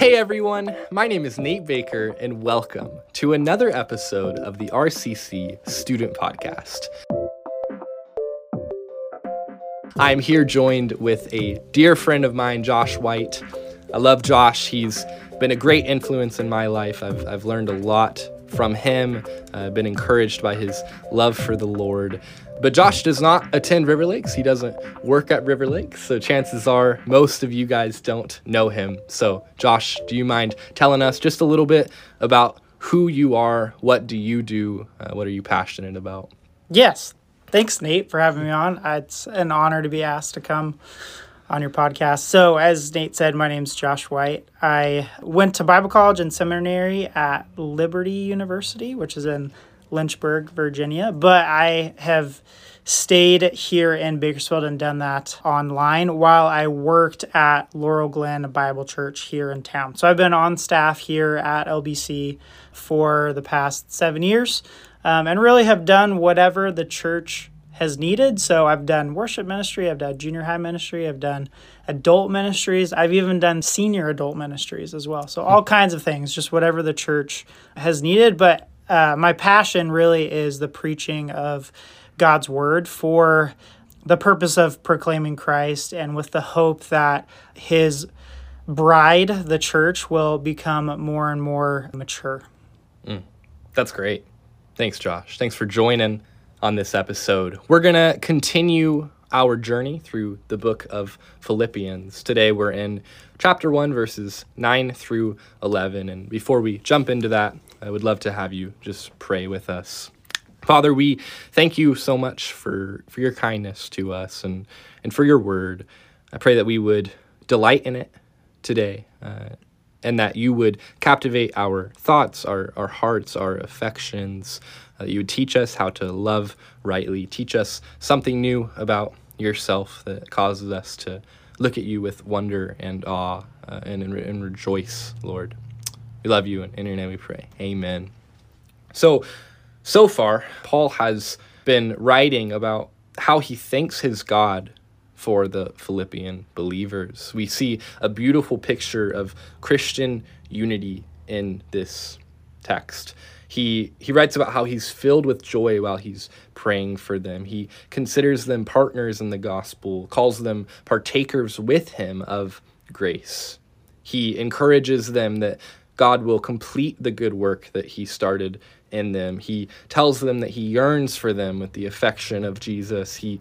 Hey everyone, my name is Nate Baker, and welcome to another episode of the RCC Student Podcast. I'm here joined with a dear friend of mine, Josh White. I love Josh. He's been a great influence in my life. I've, I've learned a lot from him. I've been encouraged by his love for the Lord. But Josh does not attend River Lakes. He doesn't work at River Lakes. So chances are most of you guys don't know him. So, Josh, do you mind telling us just a little bit about who you are? What do you do? Uh, what are you passionate about? Yes. Thanks, Nate, for having me on. It's an honor to be asked to come on your podcast. So, as Nate said, my name's Josh White. I went to Bible college and seminary at Liberty University, which is in Lynchburg, Virginia, but I have stayed here in Bakersfield and done that online while I worked at Laurel Glen Bible Church here in town. So I've been on staff here at LBC for the past seven years um, and really have done whatever the church has needed. So I've done worship ministry, I've done junior high ministry, I've done adult ministries, I've even done senior adult ministries as well. So all kinds of things, just whatever the church has needed. But uh, my passion really is the preaching of God's word for the purpose of proclaiming Christ and with the hope that his bride, the church, will become more and more mature. Mm, that's great. Thanks, Josh. Thanks for joining on this episode. We're going to continue our journey through the book of Philippians. Today we're in chapter 1, verses 9 through 11. And before we jump into that, I would love to have you just pray with us. Father, we thank you so much for, for your kindness to us and, and for your word. I pray that we would delight in it today uh, and that you would captivate our thoughts, our, our hearts, our affections, uh, that you would teach us how to love rightly, teach us something new about yourself that causes us to look at you with wonder and awe uh, and, and rejoice, Lord. We love you, and in your name we pray. Amen. So, so far, Paul has been writing about how he thanks his God for the Philippian believers. We see a beautiful picture of Christian unity in this text. He he writes about how he's filled with joy while he's praying for them. He considers them partners in the gospel, calls them partakers with him of grace. He encourages them that God will complete the good work that he started in them. He tells them that he yearns for them with the affection of Jesus. He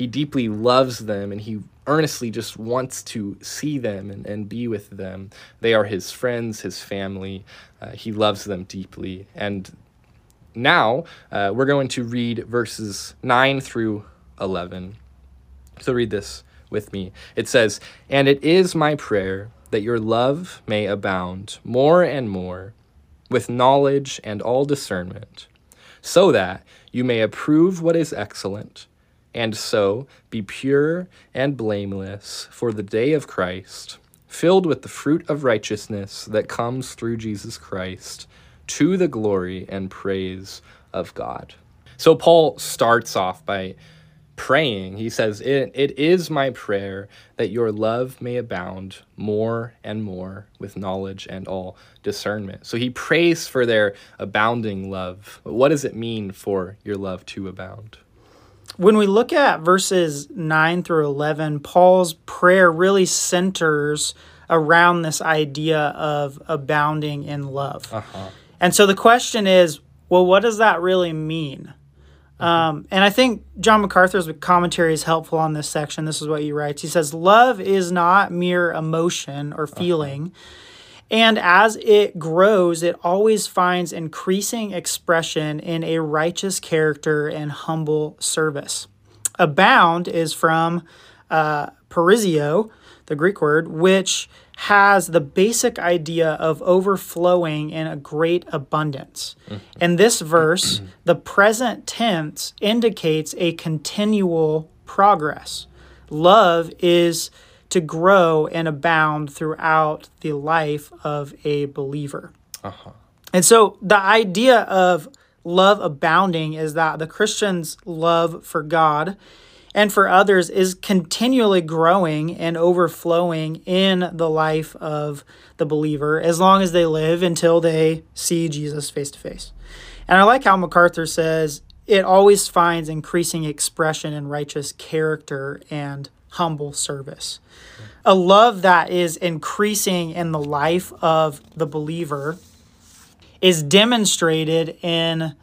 he deeply loves them and he earnestly just wants to see them and, and be with them. They are his friends, his family. Uh, he loves them deeply. And now uh, we're going to read verses 9 through 11. So read this with me. It says, And it is my prayer that your love may abound more and more with knowledge and all discernment, so that you may approve what is excellent, and so be pure and blameless for the day of Christ, filled with the fruit of righteousness that comes through Jesus Christ, to the glory and praise of God. So Paul starts off by praying, he says, it, it is my prayer that your love may abound more and more with knowledge and all discernment. So he prays for their abounding love. But what does it mean for your love to abound? When we look at verses 9 through 11, Paul's prayer really centers around this idea of abounding in love. Uh-huh. And so the question is well, what does that really mean? Um, and I think John MacArthur's commentary is helpful on this section. This is what he writes. He says, Love is not mere emotion or uh-huh. feeling. Uh-huh. And as it grows, it always finds increasing expression in a righteous character and humble service. Abound is from uh, the Greek word, which has the basic idea of overflowing in a great abundance. In this verse, the present tense indicates a continual progress. Love is to grow and abound throughout the life of a believer. Uh-huh. And so the idea of love abounding is that the Christian's love for God and for others is continually growing and overflowing in the life of the believer as long as they live until they see Jesus face to face. And I like how MacArthur says it always finds increasing expression in righteous character and humble service. A love that is increasing in the life of the believer is demonstrated in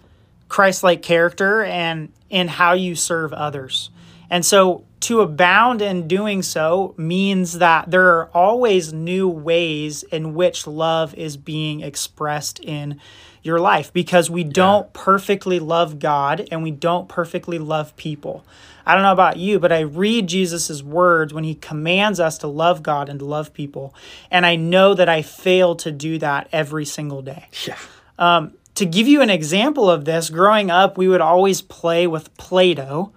Christ like character and in how you serve others. And so to abound in doing so means that there are always new ways in which love is being expressed in your life because we don't perfectly love God and we don't perfectly love people. I don't know about you, but I read Jesus' words when he commands us to love God and to love people. And I know that I fail to do that every single day. Yeah. Um, to give you an example of this, growing up, we would always play with Play Doh.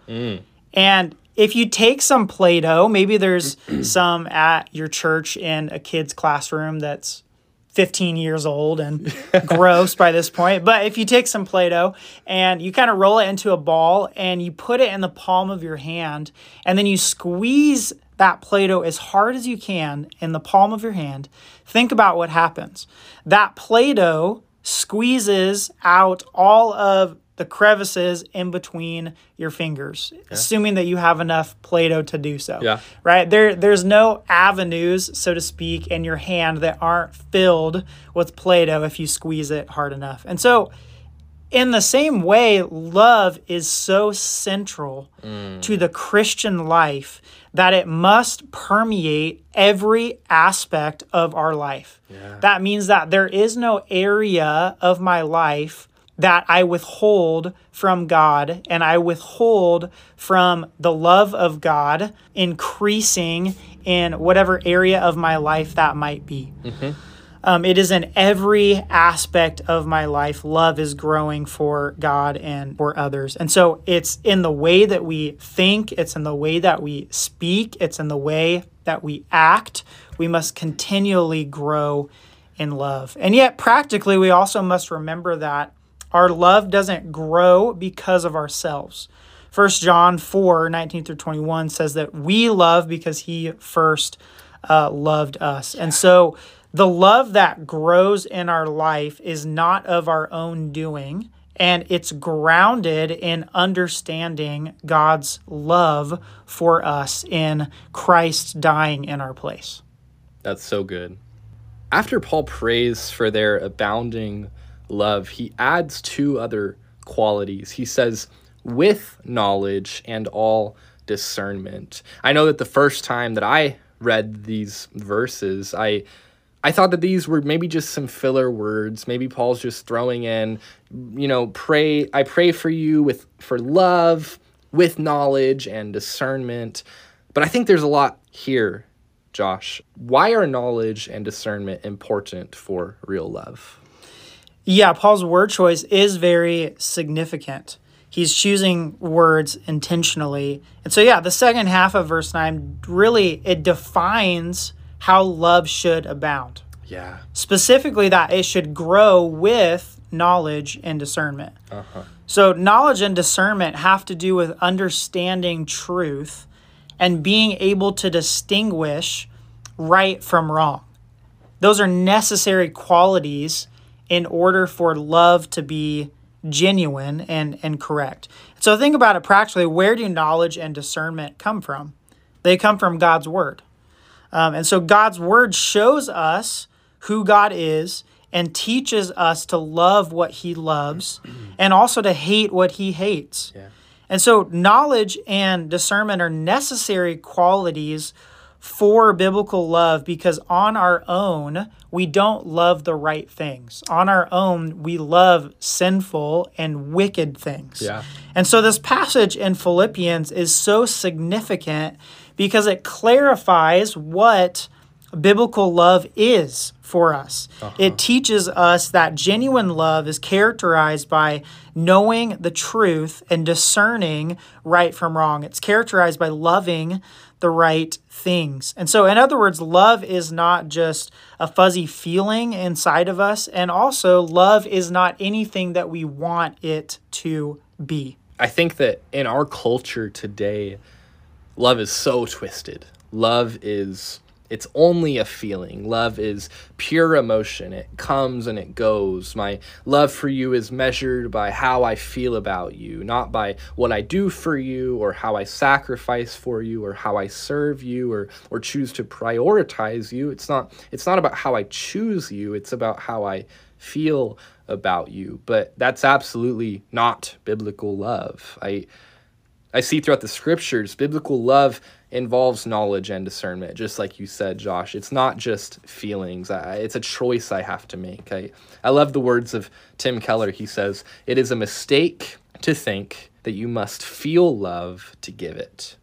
And if you take some Play Doh, maybe there's some at your church in a kid's classroom that's 15 years old and gross by this point. But if you take some Play Doh and you kind of roll it into a ball and you put it in the palm of your hand and then you squeeze that Play Doh as hard as you can in the palm of your hand, think about what happens. That Play Doh squeezes out all of the crevices in between your fingers, assuming that you have enough Play-Doh to do so. Yeah. Right? There there's no avenues, so to speak, in your hand that aren't filled with Play-Doh if you squeeze it hard enough. And so in the same way, love is so central mm. to the Christian life that it must permeate every aspect of our life. That means that there is no area of my life that I withhold from God and I withhold from the love of God increasing in whatever area of my life that might be. Um, it is in every aspect of my life. Love is growing for God and for others. And so it's in the way that we think, it's in the way that we speak, it's in the way that we act. We must continually grow in love. And yet, practically, we also must remember that our love doesn't grow because of ourselves. 1 John 4 19 through 21 says that we love because he first uh, loved us. And so the love that grows in our life is not of our own doing, and it's grounded in understanding God's love for us in Christ dying in our place. That's so good. After Paul prays for their abounding love, he adds two other qualities. He says, with knowledge and all discernment. I know that the first time that I read these verses, I I thought that these were maybe just some filler words. Maybe Paul's just throwing in, you know, pray I pray for you with for love, with knowledge and discernment. But I think there's a lot here, Josh. Why are knowledge and discernment important for real love? Yeah, Paul's word choice is very significant. He's choosing words intentionally. And so yeah, the second half of verse 9 really it defines how love should abound. Yeah. Specifically that it should grow with knowledge and discernment. Uh-huh. So knowledge and discernment have to do with understanding truth and being able to distinguish right from wrong. Those are necessary qualities in order for love to be genuine and, and correct. So think about it practically. Where do knowledge and discernment come from? They come from God's word. Um, and so God's word shows us who God is and teaches us to love what he loves and also to hate what he hates. Yeah. And so knowledge and discernment are necessary qualities for biblical love because on our own, we don't love the right things. On our own, we love sinful and wicked things. Yeah. And so this passage in Philippians is so significant because it clarifies what biblical love is for us. Uh-huh. It teaches us that genuine love is characterized by knowing the truth and discerning right from wrong. It's characterized by loving the right things. And so, in other words, love is not just a fuzzy feeling inside of us, and also, love is not anything that we want it to be. I think that in our culture today, love is so twisted. Love is it's only a feeling. Love is pure emotion. It comes and it goes. My love for you is measured by how I feel about you, not by what I do for you or how I sacrifice for you or how I serve you or or choose to prioritize you. It's not it's not about how I choose you, it's about how I feel about you. But that's absolutely not biblical love. I I see throughout the scriptures biblical love involves knowledge and discernment, just like you said, Josh. It's not just feelings, I, it's a choice I have to make. I, I love the words of Tim Keller. He says, It is a mistake to think that you must feel love to give it.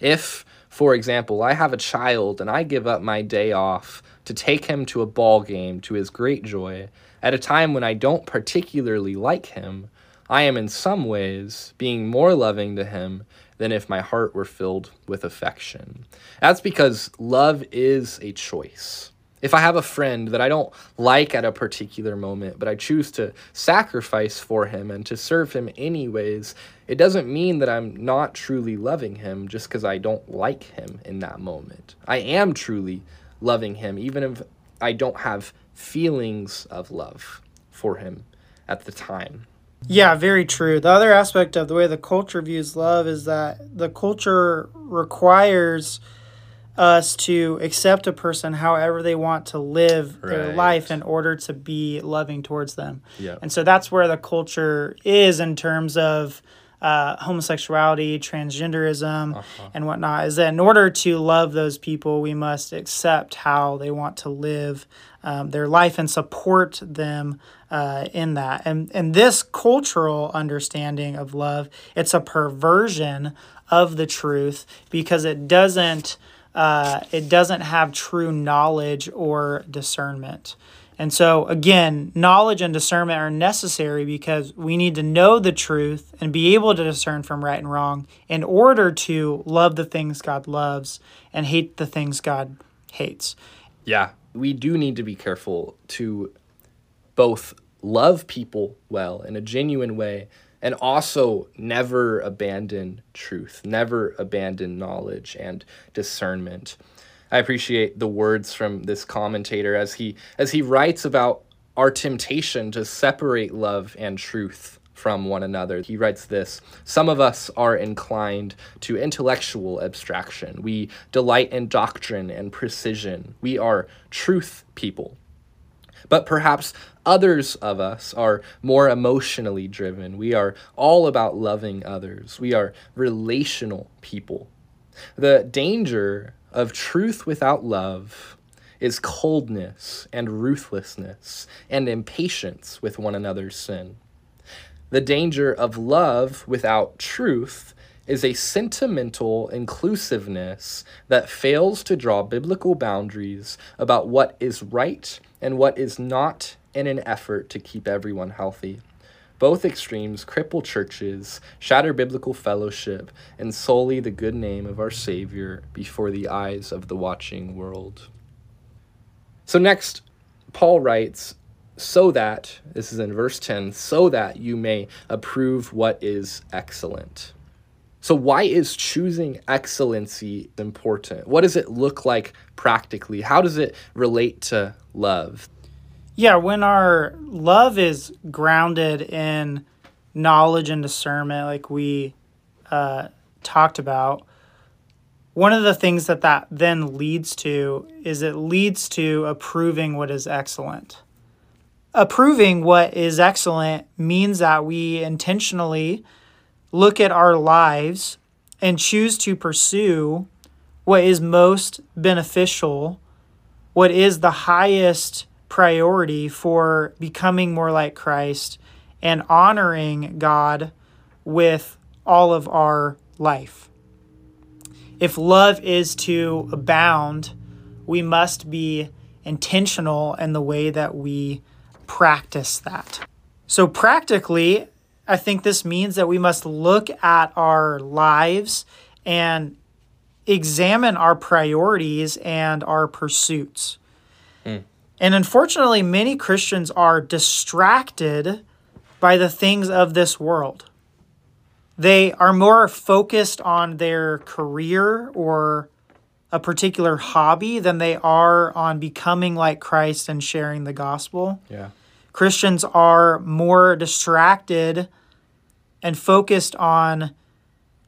If, for example, I have a child and I give up my day off to take him to a ball game to his great joy at a time when I don't particularly like him, I am in some ways being more loving to him than if my heart were filled with affection. That's because love is a choice. If I have a friend that I don't like at a particular moment, but I choose to sacrifice for him and to serve him anyways, it doesn't mean that I'm not truly loving him just because I don't like him in that moment. I am truly loving him, even if I don't have feelings of love for him at the time. Yeah, very true. The other aspect of the way the culture views love is that the culture requires us to accept a person however they want to live their life in order to be loving towards them. Yeah. And so that's where the culture is in terms of uh, homosexuality, transgenderism, and whatnot. Is that in order to love those people, we must accept how they want to live um, their life and support them uh, in that. And and this cultural understanding of love, it's a perversion of the truth because it doesn't uh, it doesn't have true knowledge or discernment. And so, again, knowledge and discernment are necessary because we need to know the truth and be able to discern from right and wrong in order to love the things God loves and hate the things God hates. Yeah, we do need to be careful to both love people well in a genuine way and also never abandon truth, never abandon knowledge and discernment. I appreciate the words from this commentator as he as he writes about our temptation to separate love and truth from one another. He writes this Some of us are inclined to intellectual abstraction. We delight in doctrine and precision. We are truth people. But perhaps others of us are more emotionally driven. We are all about loving others. We are relational people. The danger of truth without love is coldness and ruthlessness and impatience with one another's sin. The danger of love without truth is a sentimental inclusiveness that fails to draw biblical boundaries about what is right and what is not in an effort to keep everyone healthy. Both extremes cripple churches, shatter biblical fellowship, and sully the good name of our Savior before the eyes of the watching world. So, next, Paul writes, so that, this is in verse 10, so that you may approve what is excellent. So, why is choosing excellency important? What does it look like practically? How does it relate to love? Yeah, when our love is grounded in knowledge and discernment, like we uh, talked about, one of the things that that then leads to is it leads to approving what is excellent. Approving what is excellent means that we intentionally look at our lives and choose to pursue what is most beneficial, what is the highest priority for becoming more like Christ and honoring God with all of our life. If love is to abound, we must be intentional in the way that we practice that. So, practically, I think this means that we must look at our lives and examine our priorities and our pursuits. And unfortunately, many Christians are distracted by the things of this world. they are more focused on their career or a particular hobby than they are on becoming like Christ and sharing the gospel. Yeah. Christians are more distracted and focused on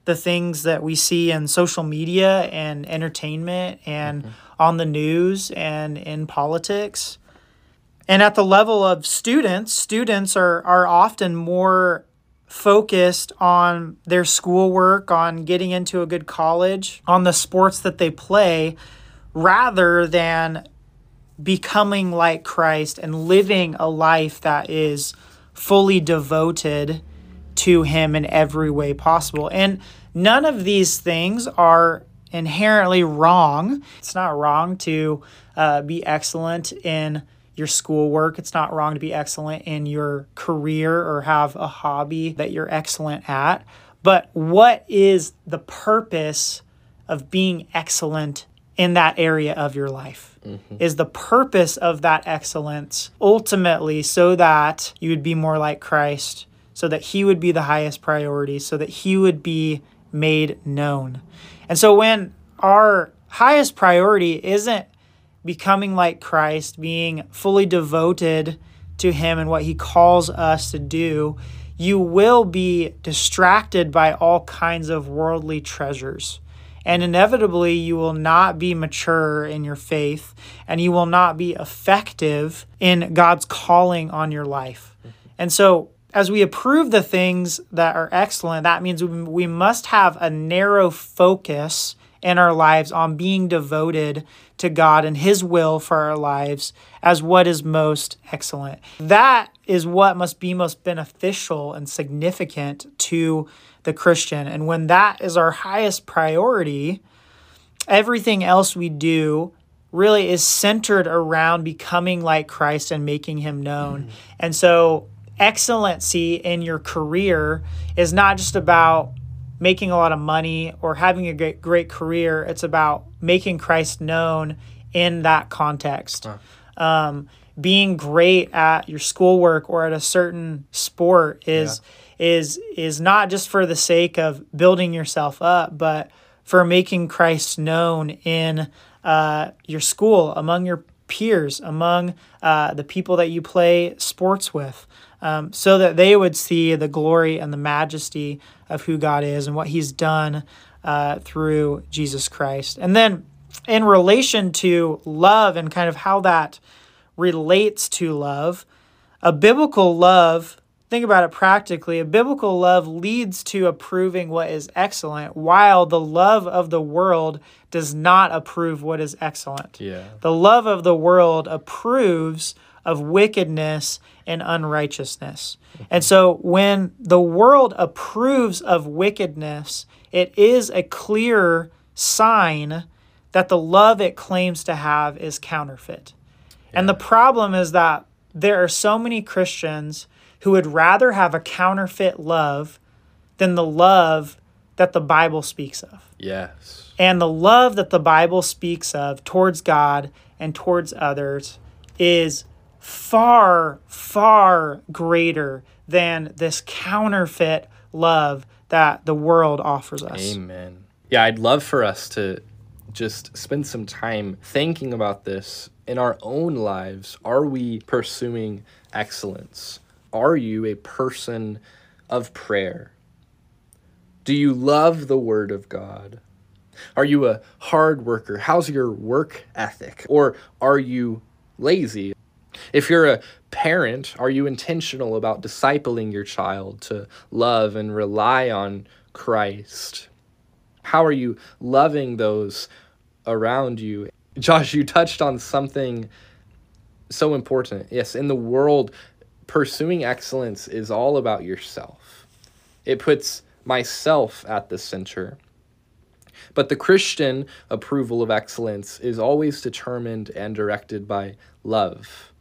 the things that we see in social media and entertainment and mm-hmm. on the news and in politics. And at the level of students, students are, are often more focused on their schoolwork, on getting into a good college, on the sports that they play, rather than becoming like Christ and living a life that is fully devoted to Him in every way possible. And none of these things are inherently wrong. It's not wrong to uh, be excellent in your schoolwork. It's not wrong to be excellent in your career or have a hobby that you're excellent at. But what is the purpose of being excellent in that area of your life? Mm-hmm. Is the purpose of that excellence ultimately so that you would be more like Christ, so that He would be the highest priority, so that He would be made known? And so when our highest priority isn't becoming like Christ, being fully devoted to Him and what He calls us to do, you will be distracted by all kinds of worldly treasures. And inevitably, you will not be mature in your faith and you will not be effective in God's calling on your life. And so, as we approve the things that are excellent, that means we must have a narrow focus in our lives on being devoted to God and His will for our lives as what is most excellent. That is what must be most beneficial and significant to the Christian. And when that is our highest priority, everything else we do really is centered around becoming like Christ and making Him known. Mm. And so, excellency in your career is not just about making a lot of money or having a great, great career. It's about making Christ known in that context. Um, being great at your schoolwork or at a certain sport is yeah. is is not just for the sake of building yourself up, but for making Christ known in uh, your school, among your peers, among uh, the people that you play sports with um, so that they would see the glory and the majesty of who God is and what He's done uh, through Jesus Christ. And then, in relation to love and kind of how that relates to love, a biblical love, think about it practically, a biblical love leads to approving what is excellent, while the love of the world does not approve what is excellent. Yeah. The love of the world approves of wickedness and unrighteousness. And so when the world approves of wickedness, it is a clear sign that the love it claims to have is counterfeit. Yeah. And the problem is that there are so many Christians who would rather have a counterfeit love than the love that the Bible speaks of. Yes. And the love that the Bible speaks of towards God and towards others is far, far greater than this counterfeit love that the world offers us. Amen. Yeah, I'd love for us to just spend some time thinking about this in our own lives. Are we pursuing excellence? Are you a person of prayer? Do you love the Word of God? Are you a hard worker? How's your work ethic? Or are you lazy? If you're a parent, are you intentional about discipling your child to love and rely on Christ? How are you loving those around you? Josh, you touched on something so important. Yes, in the world, pursuing excellence is all about yourself, it puts myself at the center. But the Christian approval of excellence is always determined and directed by love.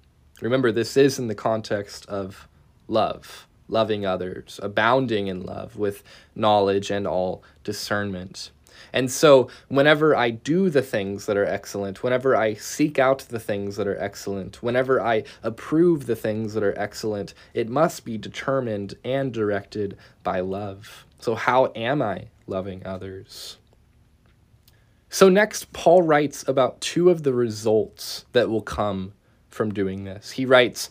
Remember, this is in the context of love, loving others, abounding in love with knowledge and all discernment. And so, whenever I do the things that are excellent, whenever I seek out the things that are excellent, whenever I approve the things that are excellent, it must be determined and directed by love. So, how am I loving others? So, next, Paul writes about two of the results that will come from doing this. He writes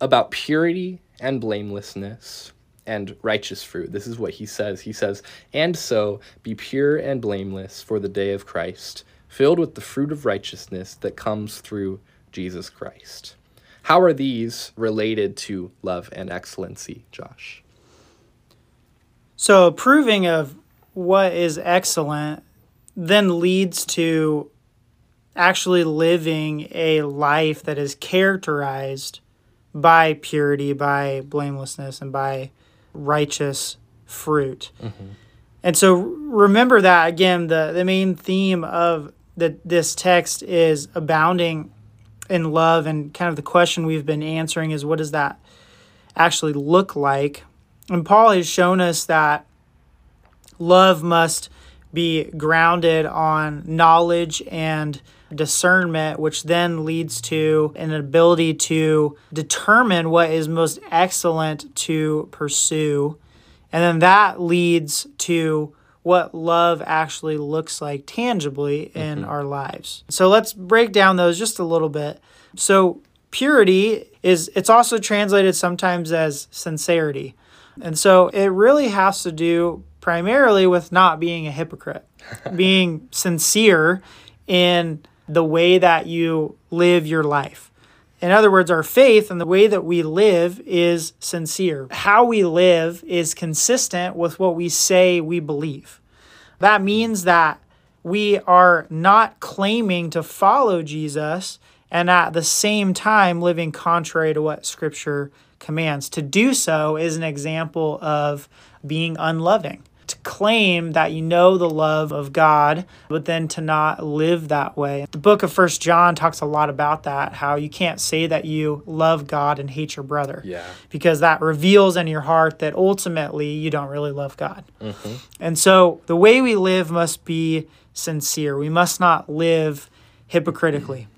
about purity and blamelessness and righteous fruit. This is what he says. He says, And so be pure and blameless for the day of Christ, filled with the fruit of righteousness that comes through Jesus Christ. How are these related to love and excellency, Josh? So, approving of what is excellent then leads to actually living a life that is characterized by purity, by blamelessness, and by righteous fruit. Mm-hmm. And so remember that again, the, the main theme of the, this text is abounding in love. And kind of the question we've been answering is what does that actually look like? And Paul has shown us that love must be grounded on knowledge and discernment, which then leads to an ability to determine what is most excellent to pursue. And then that leads to what love actually looks like tangibly in mm-hmm. our lives. So let's break down those just a little bit. So purity is it's also translated sometimes as sincerity. And so it really has to do primarily with not being a hypocrite, being sincere in the way that you live your life. In other words, our faith and the way that we live is sincere. How we live is consistent with what we say we believe. That means that we are not claiming to follow Jesus and at the same time living contrary to what Scripture commands. To do so is an example of being unloving to claim that you know the love of God, but then to not live that way. The book of First John talks a lot about that, how you can't say that you love God and hate your brother. Yeah. Because that reveals in your heart that ultimately you don't really love God. Mm-hmm. And so the way we live must be sincere. We must not live hypocritically.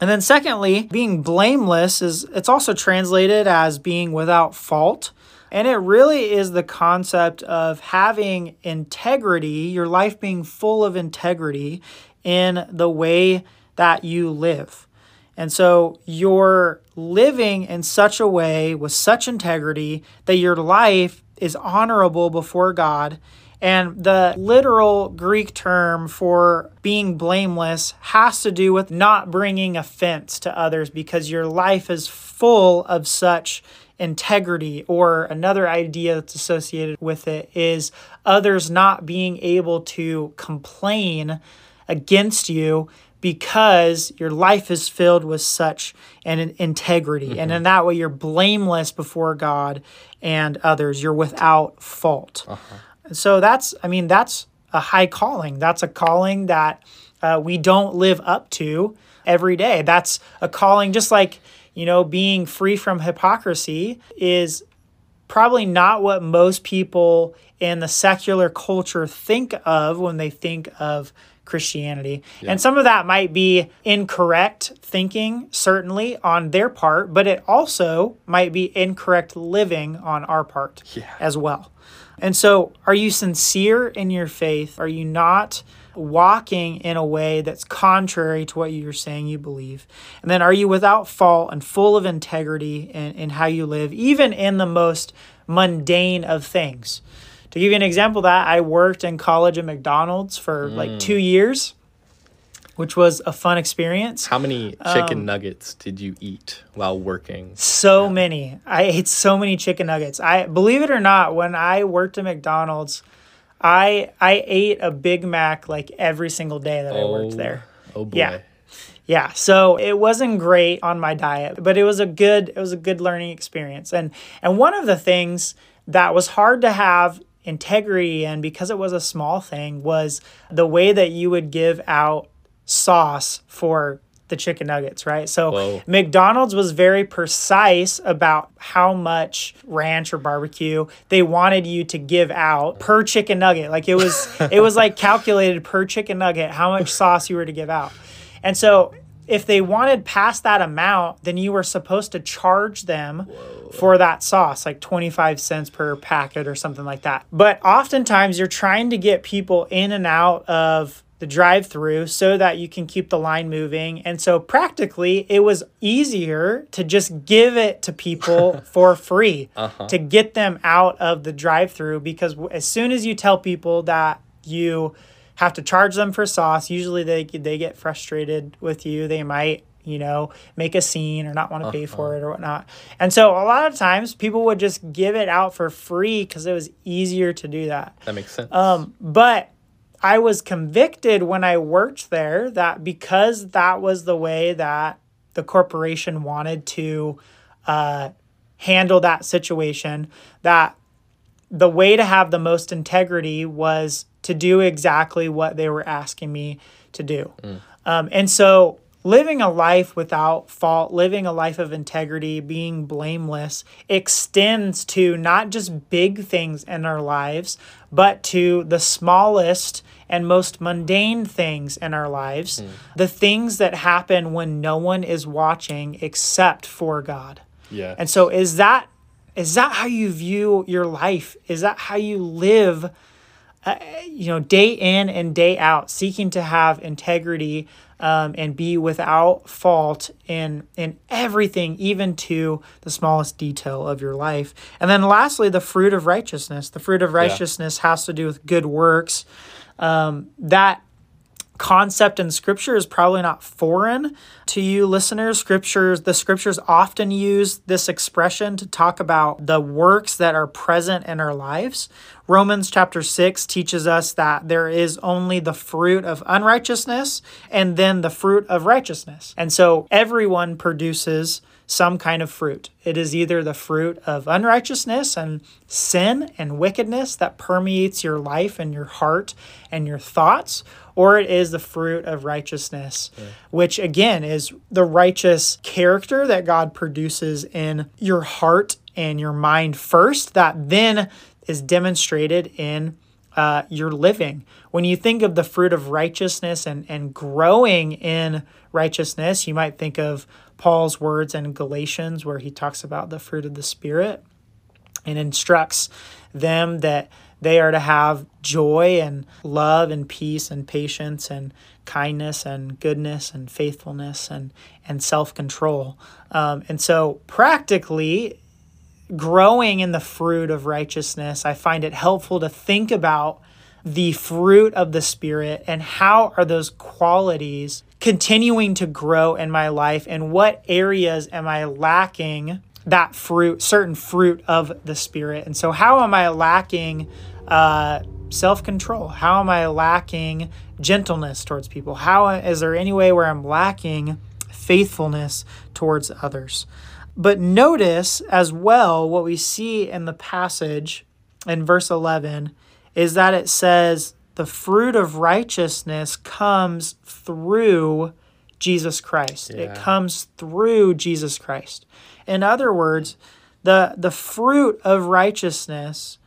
And then secondly, being blameless is it's also translated as being without fault. And it really is the concept of having integrity, your life being full of integrity in the way that you live. And so you're living in such a way with such integrity that your life is honorable before God. And the literal Greek term for being blameless has to do with not bringing offense to others because your life is full of such integrity or another idea that's associated with it is others not being able to complain against you because your life is filled with such an integrity. Mm-hmm. and in that way you're blameless before god and others. You're without fault. Uh-huh. so that's i mean that's a high calling. That's a calling that uh, we don't live up to every day. That's a calling just like you know, being free from hypocrisy is probably not what most people in the secular culture think of when they think of Christianity. Yeah. And some of that might be incorrect thinking, certainly on their part, but it also might be incorrect living on our part yeah. as well. And so, are you sincere in your faith? Are you not walking in a way that's contrary to what you're saying you believe? And then are you without fault and full of integrity in, in how you live, even in the most mundane of things? To give you an example that, I worked in college at McDonald's for mm. like two years which was a fun experience. How many chicken um, nuggets did you eat while working? So yeah. many. I ate so many chicken nuggets. I believe it or not, when I worked at McDonald's, I I ate a Big Mac like every single day that oh, I worked there. Oh, oh boy. Yeah. Yeah, so it wasn't great on my diet, but it was a good it was a good learning experience. And and one of the things that was hard to have integrity in because it was a small thing was the way that you would give out sauce for the chicken nuggets, right? So Whoa. McDonald's was very precise about how much ranch or barbecue they wanted you to give out per chicken nugget. Like it was it was like calculated per chicken nugget how much sauce you were to give out. And so if they wanted past that amount, then you were supposed to charge them for that sauce, like 25 cents per packet or something like that. But oftentimes you're trying to get people in and out of the drive through so that you can keep the line moving. And so practically it was easier to just give it to people for free Uh-huh. to get them out of the drive through because as soon as you tell people that you have to charge them for sauce, usually they they get frustrated with you. They might you know, make a scene or not want to pay for it or whatnot. And so a lot of times people would just give it out for free because it was easier to do that. That makes sense. Um, but I was convicted when I worked there that because that was the way that the corporation wanted to uh, handle that situation, that the way to have the most integrity was to do exactly what they were asking me to do. Um, and so living a life without fault, living a life of integrity, being blameless extends to not just big things in our lives, but to the smallest and most mundane things in our lives, the things that happen when no one is watching except for God. yeah. And so is that is that how you view your life? Is that how you live uh, you know day in and day out seeking to have integrity um, and be without fault in in everything even to the smallest detail of your life and then lastly the fruit of righteousness the fruit of righteousness has to do with good works um, that concept in scripture is probably not foreign to you listeners. Scriptures the scriptures often use this expression to talk about the works that are present in our lives. Romans chapter 6 teaches us that there is only the fruit of unrighteousness and then the fruit of righteousness. And so everyone produces some kind of fruit. It is either the fruit of unrighteousness and sin and wickedness that permeates your life and your heart and your thoughts, or it is the fruit of righteousness, which again is the righteous character that God produces in your heart and your mind first, that then is demonstrated in uh, your living. When you think of the fruit of righteousness and, and growing in righteousness, you might think of Paul's words in Galatians, where he talks about the fruit of the Spirit and instructs them that they are to have joy and love and peace and patience and kindness and goodness and faithfulness and, and self control. Um, and so, practically, growing in the fruit of righteousness, I find it helpful to think about the fruit of the Spirit and how are those qualities continuing to grow in my life and what areas am I lacking that fruit, certain fruit of the Spirit. And so, how am I lacking uh, self control? How am I lacking gentleness towards people? How is there any way where I'm lacking faithfulness towards others? But notice as well what we see in the passage in verse 11 is that it says the fruit of righteousness comes through Jesus Christ. It comes through Jesus Christ. In other words, the the fruit of righteousness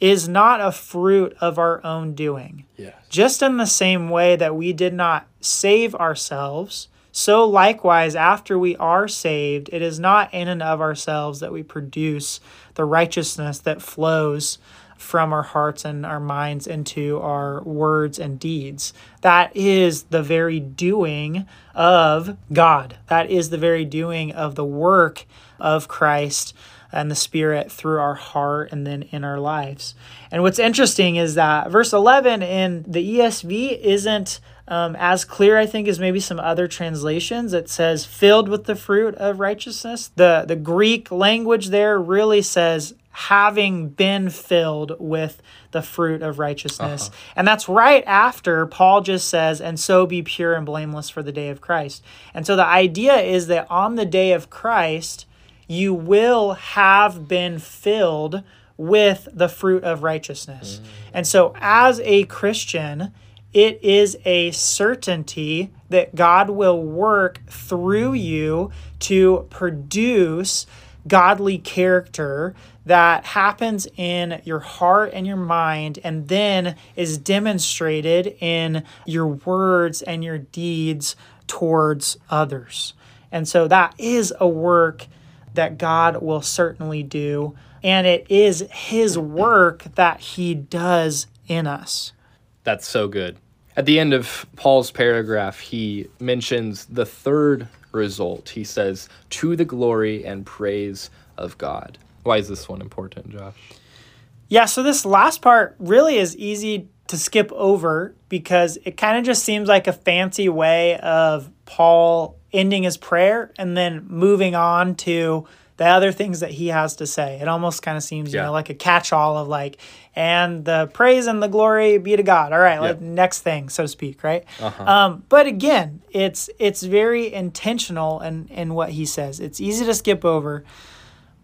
is not a fruit of our own doing. yeah. Just in the same way that we did not save ourselves, so likewise, after we are saved, it is not in and of ourselves that we produce the righteousness that flows from our hearts and our minds into our words and deeds. That is the very doing of God. That is the very doing of the work of Christ and the Spirit through our heart and then in our lives. And what's interesting is that verse 11 in the ESV isn't um, as clear, I think, as maybe some other translations. It says filled with the fruit of righteousness. The, the Greek language there really says having been filled with the fruit of righteousness. Uh-huh. And that's right after Paul just says, and so be pure and blameless for the day of Christ. And so the idea is that on the day of Christ, you will have been filled with the fruit of righteousness. Mm. And so, as a Christian, it is a certainty that God will work through you to produce godly character that happens in your heart and your mind and then is demonstrated in your words and your deeds towards others. And so that is a work that God will certainly do. And it is His work that He does in us. That's so good. At the end of Paul's paragraph, he mentions the third result. He says, to the glory and praise of God. Why is this one important, Josh? Yeah, so this last part really is easy to skip over because it kind of just seems like a fancy way of Paul ending his prayer and then moving on to the other things that he has to say. It almost kind of seems, you Yeah. know, like a catch-all of like, and the praise and the glory be to God. All right, like next thing, so to speak, right? Uh-huh. Um, but again, it's it's very intentional in in what he says. It's easy to skip over,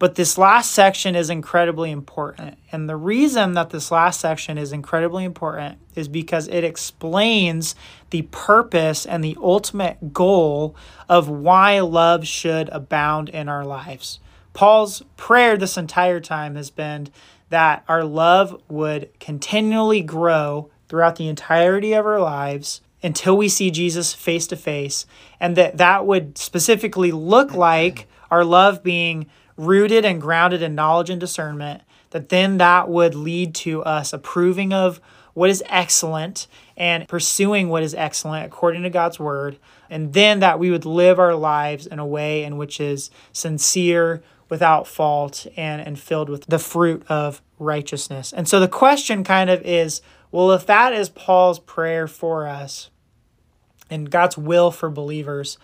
but this last section is incredibly important. And the reason that this last section is incredibly important is because it explains the purpose and the ultimate goal of why love should abound in our lives. Paul's prayer this entire time has been that our love would continually grow throughout the entirety of our lives until we see Jesus face to face and that that would specifically look like our love being rooted and grounded in knowledge and discernment that then that would lead to us approving of what is excellent and pursuing what is excellent according to God's word and then that we would live our lives in a way in which is sincere without fault and and filled with the fruit of righteousness. And so the question kind of is, well if that is Paul's prayer for us and God's will for believers,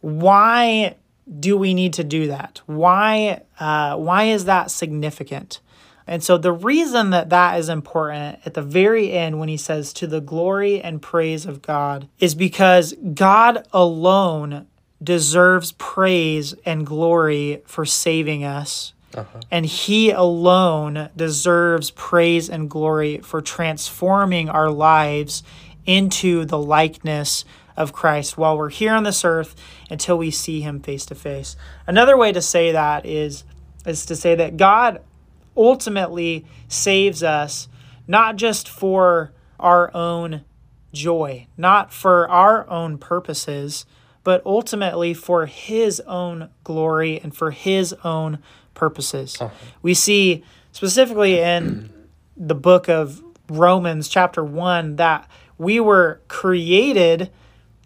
why do we need to do that? Why uh, why is that significant? And so the reason that that is important at the very end when he says to the glory and praise of God is because God alone deserves praise and glory for saving us. And he alone deserves praise and glory for transforming our lives into the likeness of Christ while we're here on this earth until we see him face to face. Another way to say that is is to say that God ultimately saves us not just for our own joy, not for our own purposes, but ultimately for his own glory and for his own purposes. Oh. We see specifically in the book of Romans, chapter 1, that we were created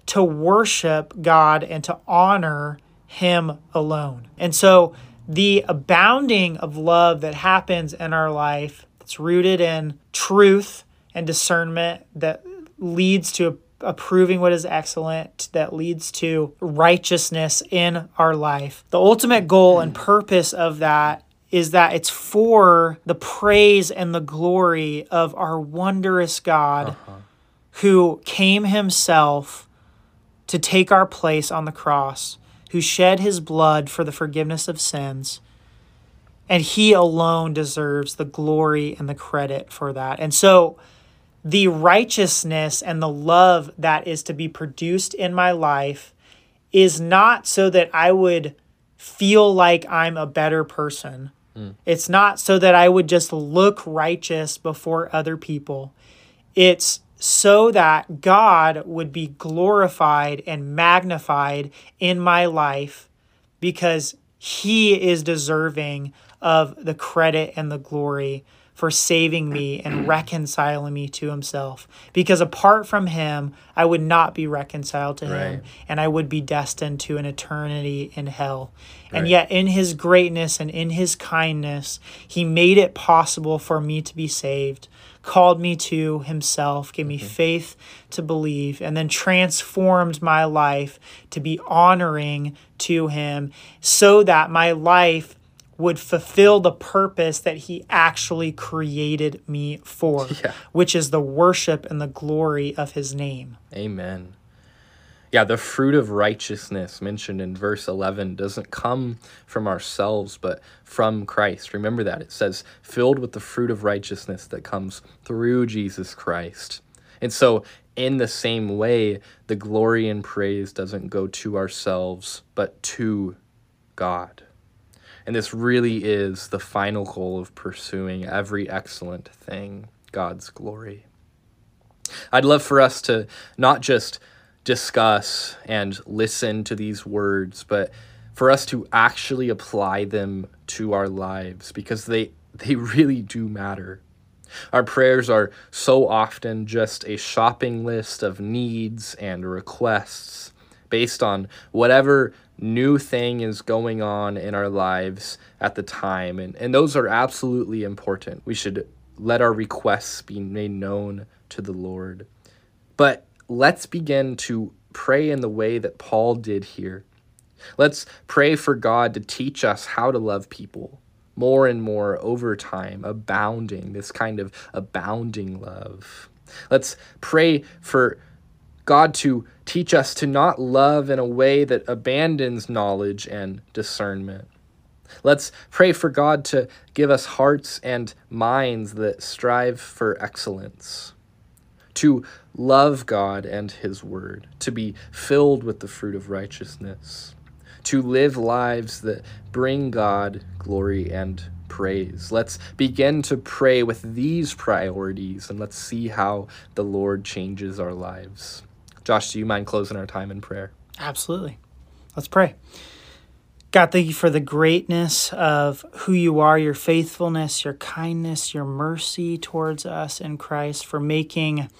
to worship God and to honor Him alone. And so the abounding of love that happens in our life, that's rooted in truth and discernment, that leads to approving what is excellent, that leads to righteousness in our life. The ultimate goal and purpose of that is that it's for the praise and the glory of our wondrous God uh-huh. who came himself to take our place on the cross, who shed his blood for the forgiveness of sins. And he alone deserves the glory and the credit for that. And so, the righteousness and the love that is to be produced in my life is not so that I would feel like I'm a better person. Hmm. It's not so that I would just look righteous before other people. It's so that God would be glorified and magnified in my life because he is deserving of the credit and the glory for saving me and reconciling me to himself. Because apart from him, I would not be reconciled to him Right. and I would be destined to an eternity in hell. And yet, in his greatness and in his kindness, he made it possible for me to be saved, called me to himself, gave me mm-hmm. faith to believe, and then transformed my life to be honoring to him so that my life would fulfill the purpose that he actually created me for, Yeah. which is the worship and the glory of his name. Amen. Yeah, the fruit of righteousness mentioned in verse 11 doesn't come from ourselves, but from Christ. Remember that. It says, filled with the fruit of righteousness that comes through Jesus Christ. And so, in the same way, the glory and praise doesn't go to ourselves, but to God. And this really is the final goal of pursuing every excellent thing God's glory. I'd love for us to not just discuss and listen to these words, but for us to actually apply them to our lives because they they really do matter. Our prayers are so often just a shopping list of needs and requests based on whatever new thing is going on in our lives at the time. And, and those are absolutely important. We should let our requests be made known to the Lord. But let's begin to pray in the way that Paul did here. Let's pray for God to teach us how to love people more and more over time, abounding, this kind of abounding love. Let's pray for God to teach us to not love in a way that abandons knowledge and discernment. Let's pray for God to give us hearts and minds that strive for excellence, to love God and His Word, to be filled with the fruit of righteousness to live lives that bring God glory and praise. Let's begin to pray with these priorities and let's see how the Lord changes our lives. Josh, do you mind closing our time in prayer? Absolutely. Let's pray. God, thank you for the greatness of who you are, your faithfulness, your kindness, your mercy towards us in Christ, for making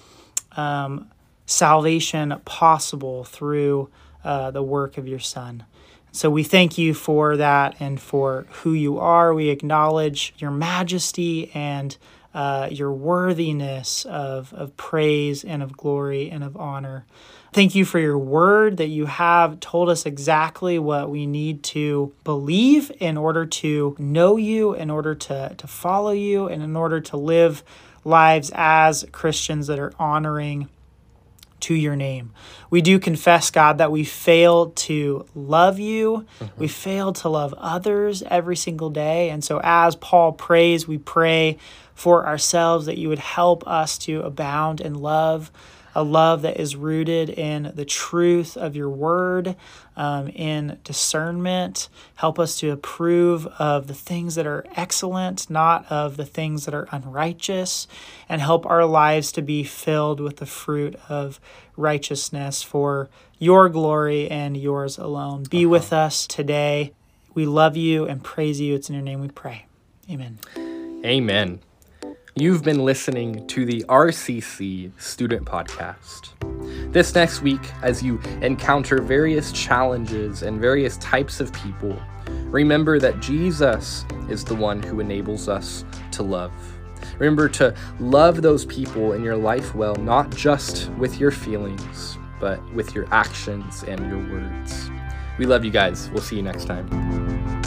um, salvation possible through uh, the work of your Son. So we thank you for that and for who you are. We acknowledge your majesty and uh, your worthiness of, of praise and of glory and of honor. Thank you for your word that you have told us exactly what we need to believe in order to know you, in order to, to follow you, and in order to live lives as Christians that are honoring to your name. We do confess, God, that we fail to love you. Mm-hmm. We fail to love others every single day. And so, as Paul prays, we pray for ourselves that you would help us to abound in love a love that is rooted in the truth of your word, um, in discernment. Help us to approve of the things that are excellent, not of the things that are unrighteous, and help our lives to be filled with the fruit of righteousness for your glory and yours alone. Be uh-huh. with us today. We love you and praise you. It's in your name we pray. Amen. Amen. You've been listening to the RCC Student Podcast. This next week, as you encounter various challenges and various types of people, remember that Jesus is the one who enables us to love. Remember to love those people in your life well, not just with your feelings, but with your actions and your words. We love you guys. We'll see you next time.